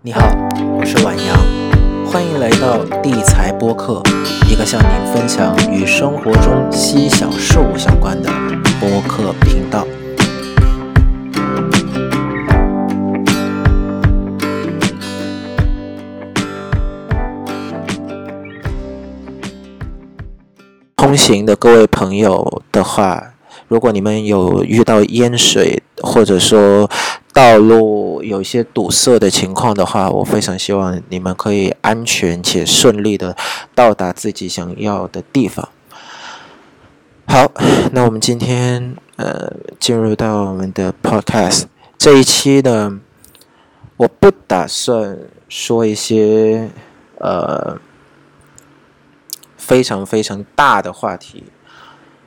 你好，我是晚阳，欢迎来到地财播客，一个向您分享与生活中细小事物相关的播客频道。通行的各位朋友的话，如果你们有遇到淹水，或者说道路有一些堵塞的情况的话，我非常希望你们可以安全且顺利的到达自己想要的地方。好，那我们今天呃进入到我们的 podcast 这一期呢，我不打算说一些呃非常非常大的话题。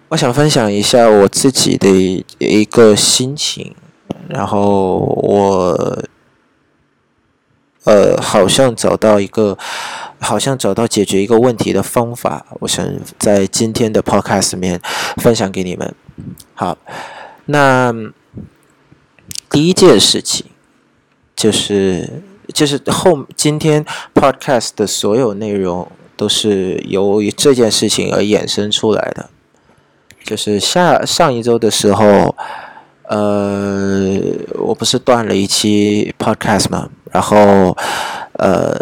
我想分享一下我自己的一个心情，然后我，呃，好像找到一个，好像找到解决一个问题的方法。我想在今天的 podcast 里面分享给你们。好，那第一件事情就是就是后今天 podcast 的所有内容都是由于这件事情而衍生出来的。就是下上一周的时候，呃，我不是断了一期 podcast 嘛，然后，呃，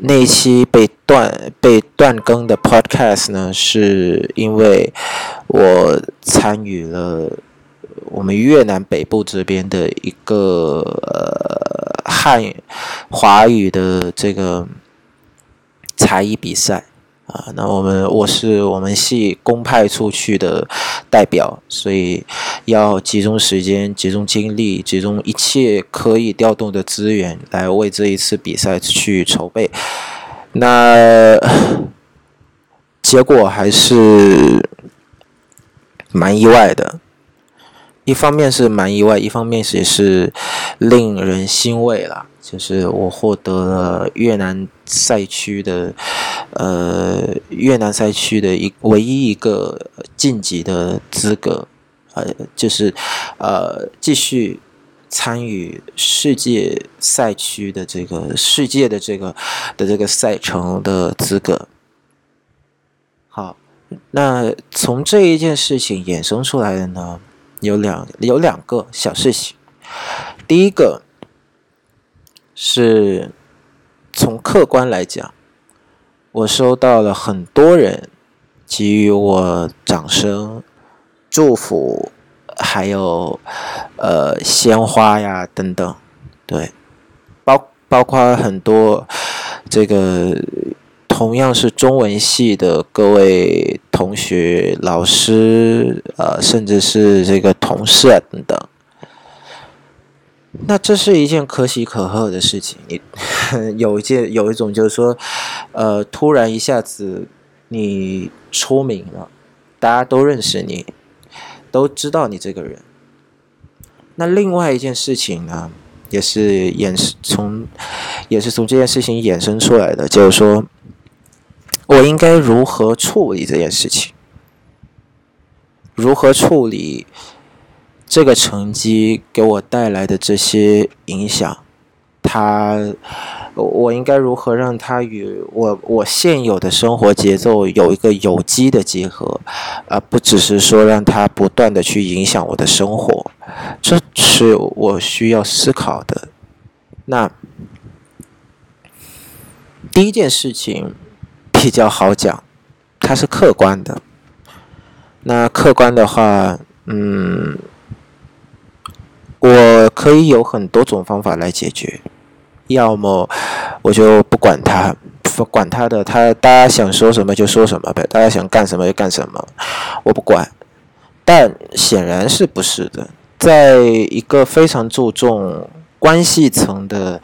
那一期被断被断更的 podcast 呢，是因为我参与了我们越南北部这边的一个呃汉语华语的这个才艺比赛。啊，那我们我是我们系公派出去的代表，所以要集中时间、集中精力、集中一切可以调动的资源来为这一次比赛去筹备。那结果还是蛮意外的，一方面是蛮意外，一方面也是令人欣慰了。就是我获得了越南赛区的，呃，越南赛区的一唯一一个晋级的资格，呃，就是呃继续参与世界赛区的这个世界的这个的这个赛程的资格。好，那从这一件事情衍生出来的呢，有两有两个小事情，第一个。是从客观来讲，我收到了很多人给予我掌声、祝福，还有呃鲜花呀等等，对，包包括很多这个同样是中文系的各位同学、老师，呃，甚至是这个同事啊等等。那这是一件可喜可贺的事情。你 有一件有一种就是说，呃，突然一下子你出名了，大家都认识你，都知道你这个人。那另外一件事情呢，也是衍生从，也是从这件事情衍生出来的，就是说我应该如何处理这件事情？如何处理？这个成绩给我带来的这些影响，他，我应该如何让它与我我现有的生活节奏有一个有机的结合，而不只是说让它不断的去影响我的生活，这是我需要思考的。那第一件事情比较好讲，它是客观的。那客观的话，嗯。我可以有很多种方法来解决，要么我就不管他，不管他的，他大家想说什么就说什么呗，大家想干什么就干什么，我不管。但显然是不是的，在一个非常注重关系层的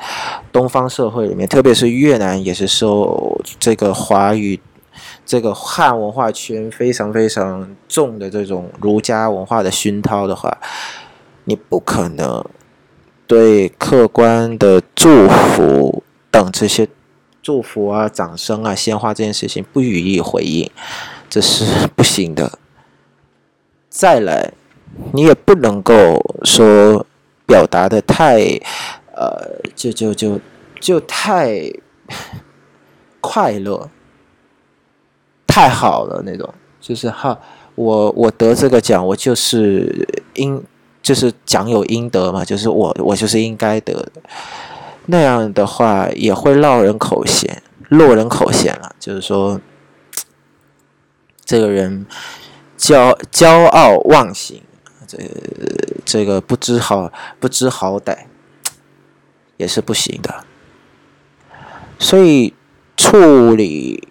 东方社会里面，特别是越南也是受这个华语、这个汉文化圈非常非常重的这种儒家文化的熏陶的话。你不可能对客观的祝福等这些祝福啊、掌声啊、鲜花这件事情不予以回应，这是不行的。再来，你也不能够说表达的太呃，就就就就太快乐，太好了那种，就是哈，我我得这个奖，我就是应，就是奖有应得嘛，就是我我就是应该得的。那样的话也会落人口嫌，落人口嫌了，就是说，这个人骄骄傲忘形，这这个不知好不知好歹，也是不行的。所以处理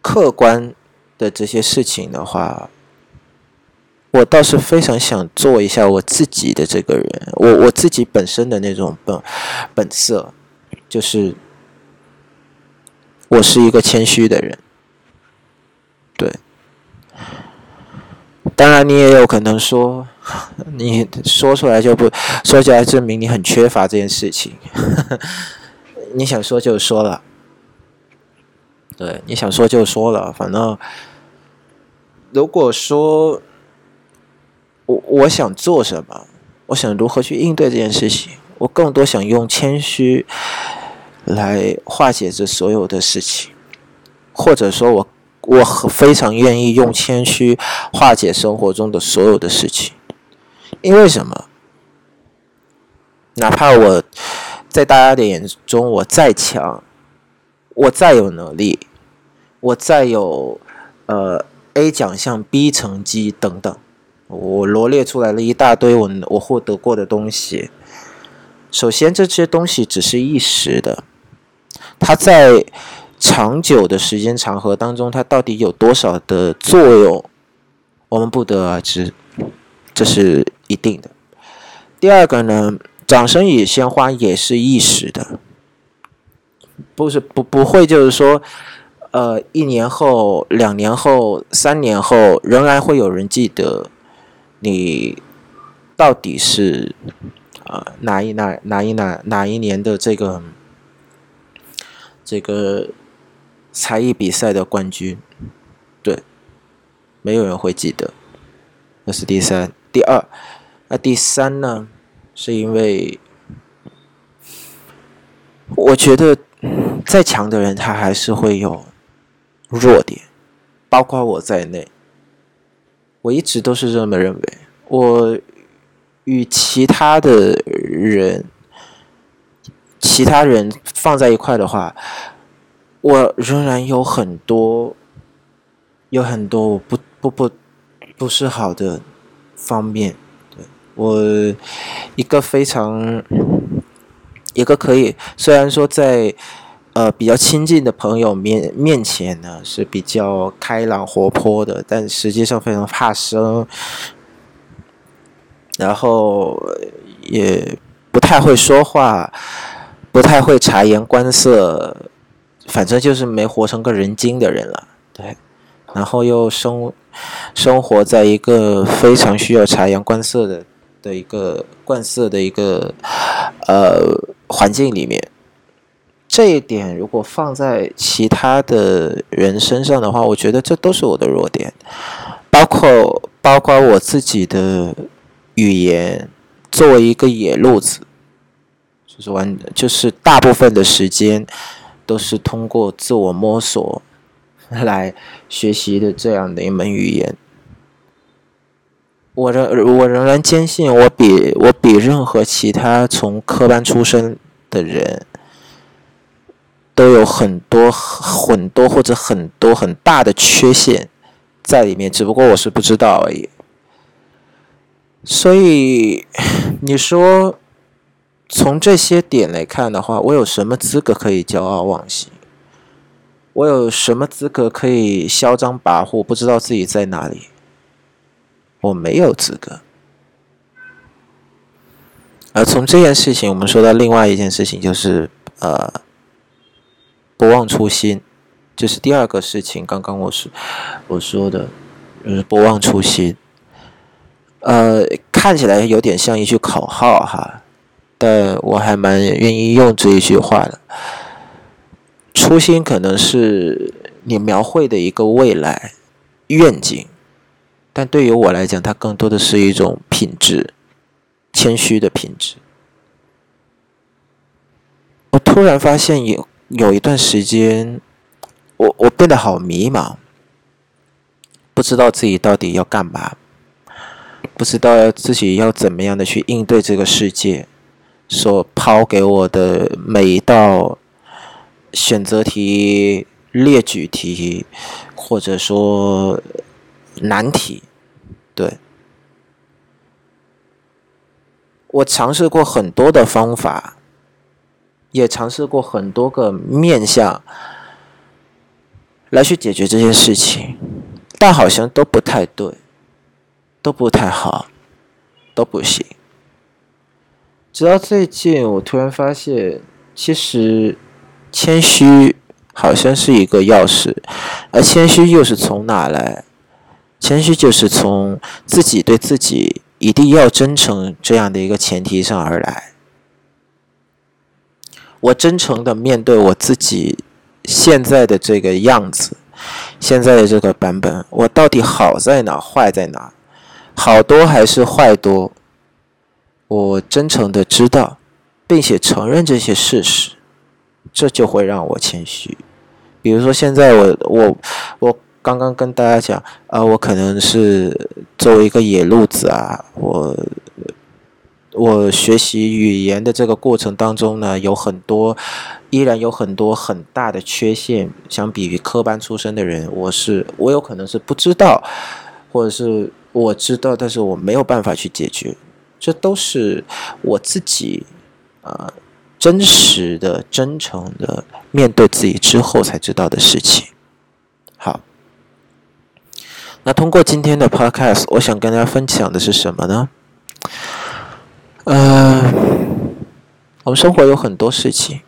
客观的这些事情的话，我倒是非常想做一下我自己的这个人，我我自己本身的那种本本色，就是我是一个谦虚的人，对。当然，你也有可能说，你说出来就不说起来，证明你很缺乏这件事情。你想说就说了，对，你想说就说了。反正，如果说我我想做什么，我想如何去应对这件事情，我更多想用谦虚来化解这所有的事情，或者说我我非常愿意用谦虚化解生活中的所有的事情，因为什么？哪怕我。在大家的眼中，我再强，我再有能力，我再有呃 A 奖项、B 成绩等等，我罗列出来了一大堆我我获得过的东西。首先，这些东西只是一时的，它在长久的时间长河当中，它到底有多少的作用，我们不得而知，这是一定的。第二个呢？掌声与鲜花也是一时的，不是不不会，就是说，呃，一年后、两年后、三年后，仍然会有人记得你到底是啊哪一哪哪一哪哪一年的这个这个才艺比赛的冠军，对，没有人会记得，那是第三。第二，那第三呢？是因为我觉得再强的人，他还是会有弱点，包括我在内。我一直都是这么认为。我与其他的人、其他人放在一块的话，我仍然有很多、有很多我不不不不是好的方面。我一个非常一个可以，虽然说在呃比较亲近的朋友面面前呢是比较开朗活泼的，但实际上非常怕生，然后也不太会说话，不太会察言观色，反正就是没活成个人精的人了。对，然后又生生活在一个非常需要察言观色的。的一个惯色的一个呃环境里面，这一点如果放在其他的人身上的话，我觉得这都是我的弱点，包括包括我自己的语言，作为一个野路子，就是完就是大部分的时间都是通过自我摸索来学习的这样的一门语言。我仍我仍然坚信，我比我比任何其他从科班出身的人都有很多很多或者很多很大的缺陷在里面，只不过我是不知道而已。所以你说从这些点来看的话，我有什么资格可以骄傲忘形？我有什么资格可以嚣张跋扈，不知道自己在哪里？我没有资格。而从这件事情，我们说到另外一件事情，就是呃，不忘初心，这是第二个事情。刚刚我是我说的，就是不忘初心。呃，看起来有点像一句口号哈，但我还蛮愿意用这一句话的。初心可能是你描绘的一个未来愿景。但对于我来讲，它更多的是一种品质，谦虚的品质。我突然发现有有一段时间，我我变得好迷茫，不知道自己到底要干嘛，不知道自己要怎么样的去应对这个世界所抛给我的每一道选择题、列举题，或者说难题，对。我尝试过很多的方法，也尝试过很多个面向来去解决这件事情，但好像都不太对，都不太好，都不行。直到最近，我突然发现，其实谦虚好像是一个钥匙，而谦虚又是从哪来？谦虚就是从自己对自己。一定要真诚这样的一个前提上而来。我真诚的面对我自己现在的这个样子，现在的这个版本，我到底好在哪，坏在哪，好多还是坏多？我真诚的知道，并且承认这些事实，这就会让我谦虚。比如说，现在我我我。刚刚跟大家讲啊，我可能是作为一个野路子啊，我我学习语言的这个过程当中呢，有很多依然有很多很大的缺陷，相比于科班出身的人，我是我有可能是不知道，或者是我知道，但是我没有办法去解决，这都是我自己啊真实的、真诚的面对自己之后才知道的事情。好。那通过今天的 podcast，我想跟大家分享的是什么呢？呃，我们生活有很多事情，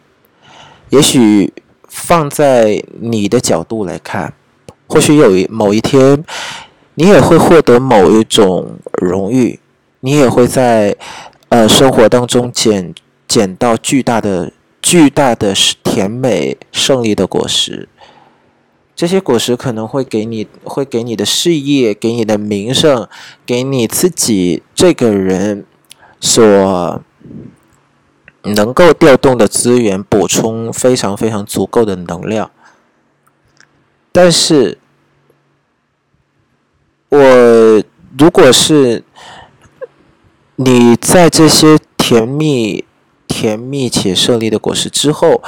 也许放在你的角度来看，或许有一某一天，你也会获得某一种荣誉，你也会在呃生活当中捡捡到巨大的巨大的甜美胜利的果实。这些果实可能会给你，会给你的事业，给你的名声，给你自己这个人所能够调动的资源补充非常非常足够的能量。但是，我如果是你在这些甜蜜、甜蜜且胜利的果实之后，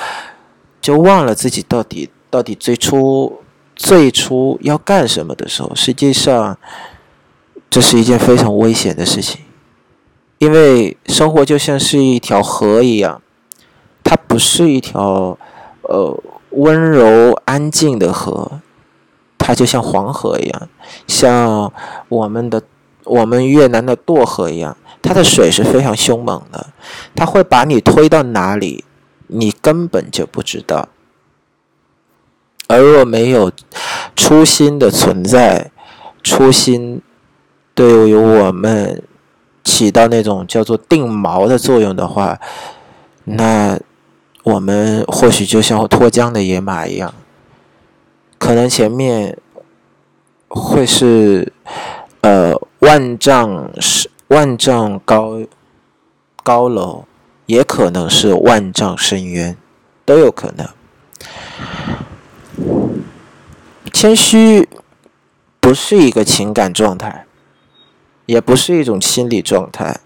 就忘了自己到底。到底最初最初要干什么的时候，实际上这是一件非常危险的事情，因为生活就像是一条河一样，它不是一条呃温柔安静的河，它就像黄河一样，像我们的我们越南的漯河一样，它的水是非常凶猛的，它会把你推到哪里，你根本就不知道。而若没有初心的存在，初心对于我们起到那种叫做定锚的作用的话，那我们或许就像脱缰的野马一样，可能前面会是呃万丈是万丈高高楼，也可能是万丈深渊，都有可能。谦虚不是一个情感状态，也不是一种心理状态，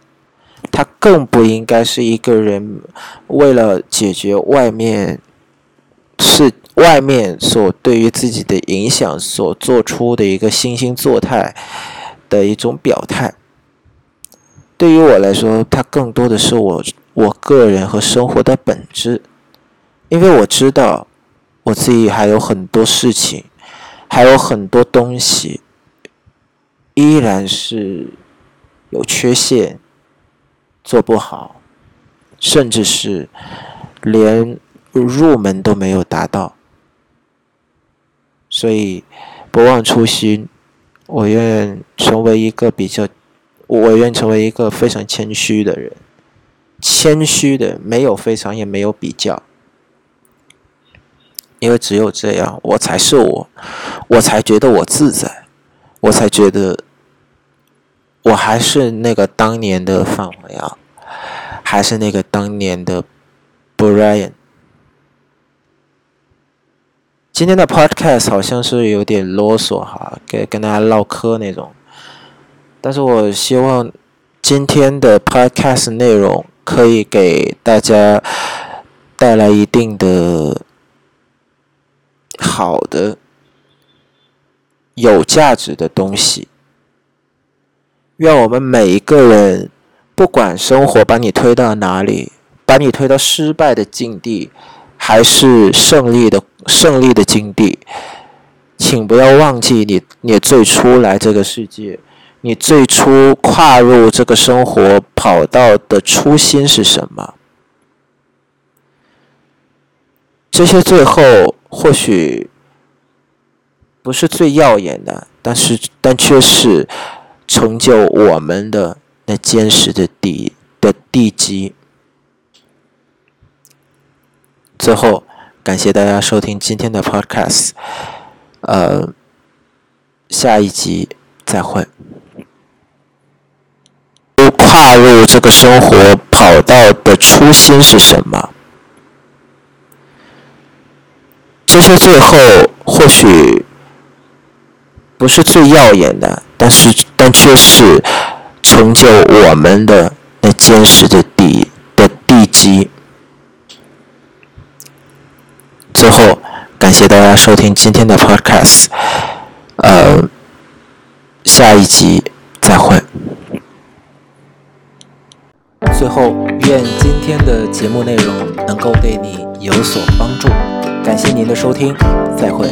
它更不应该是一个人为了解决外面是外面所对于自己的影响所做出的一个惺惺作态的一种表态。对于我来说，它更多的是我我个人和生活的本质，因为我知道我自己还有很多事情。还有很多东西依然是有缺陷，做不好，甚至是连入门都没有达到。所以不忘初心，我愿成为一个比较，我愿成为一个非常谦虚的人，谦虚的没有非常也没有比较。因为只有这样，我才是我，我才觉得我自在，我才觉得我还是那个当年的范伟啊，还是那个当年的 Brian，今天的 podcast 好像是有点啰嗦哈，跟跟大家唠嗑那种。但是我希望今天的 podcast 内容可以给大家带来一定的好的、有价值的东西。愿我们每一个人，不管生活把你推到哪里，把你推到失败的境地，还是胜利的。胜利的境地，请不要忘记你，你最初来这个世界，你最初跨入这个生活跑道的初心是什么？这些最后或许不是最耀眼的，但是但却是成就我们的那坚实的地的地基。最后。感谢大家收听今天的 Podcast，呃，下一集再会。跨入这个生活跑道的初心是什么？这些最后或许不是最耀眼的，但是但却是成就我们的那坚实的地的地基。最后，感谢大家收听今天的 Podcast，呃，下一集再会。最后，愿今天的节目内容能够对你有所帮助，感谢您的收听，再会。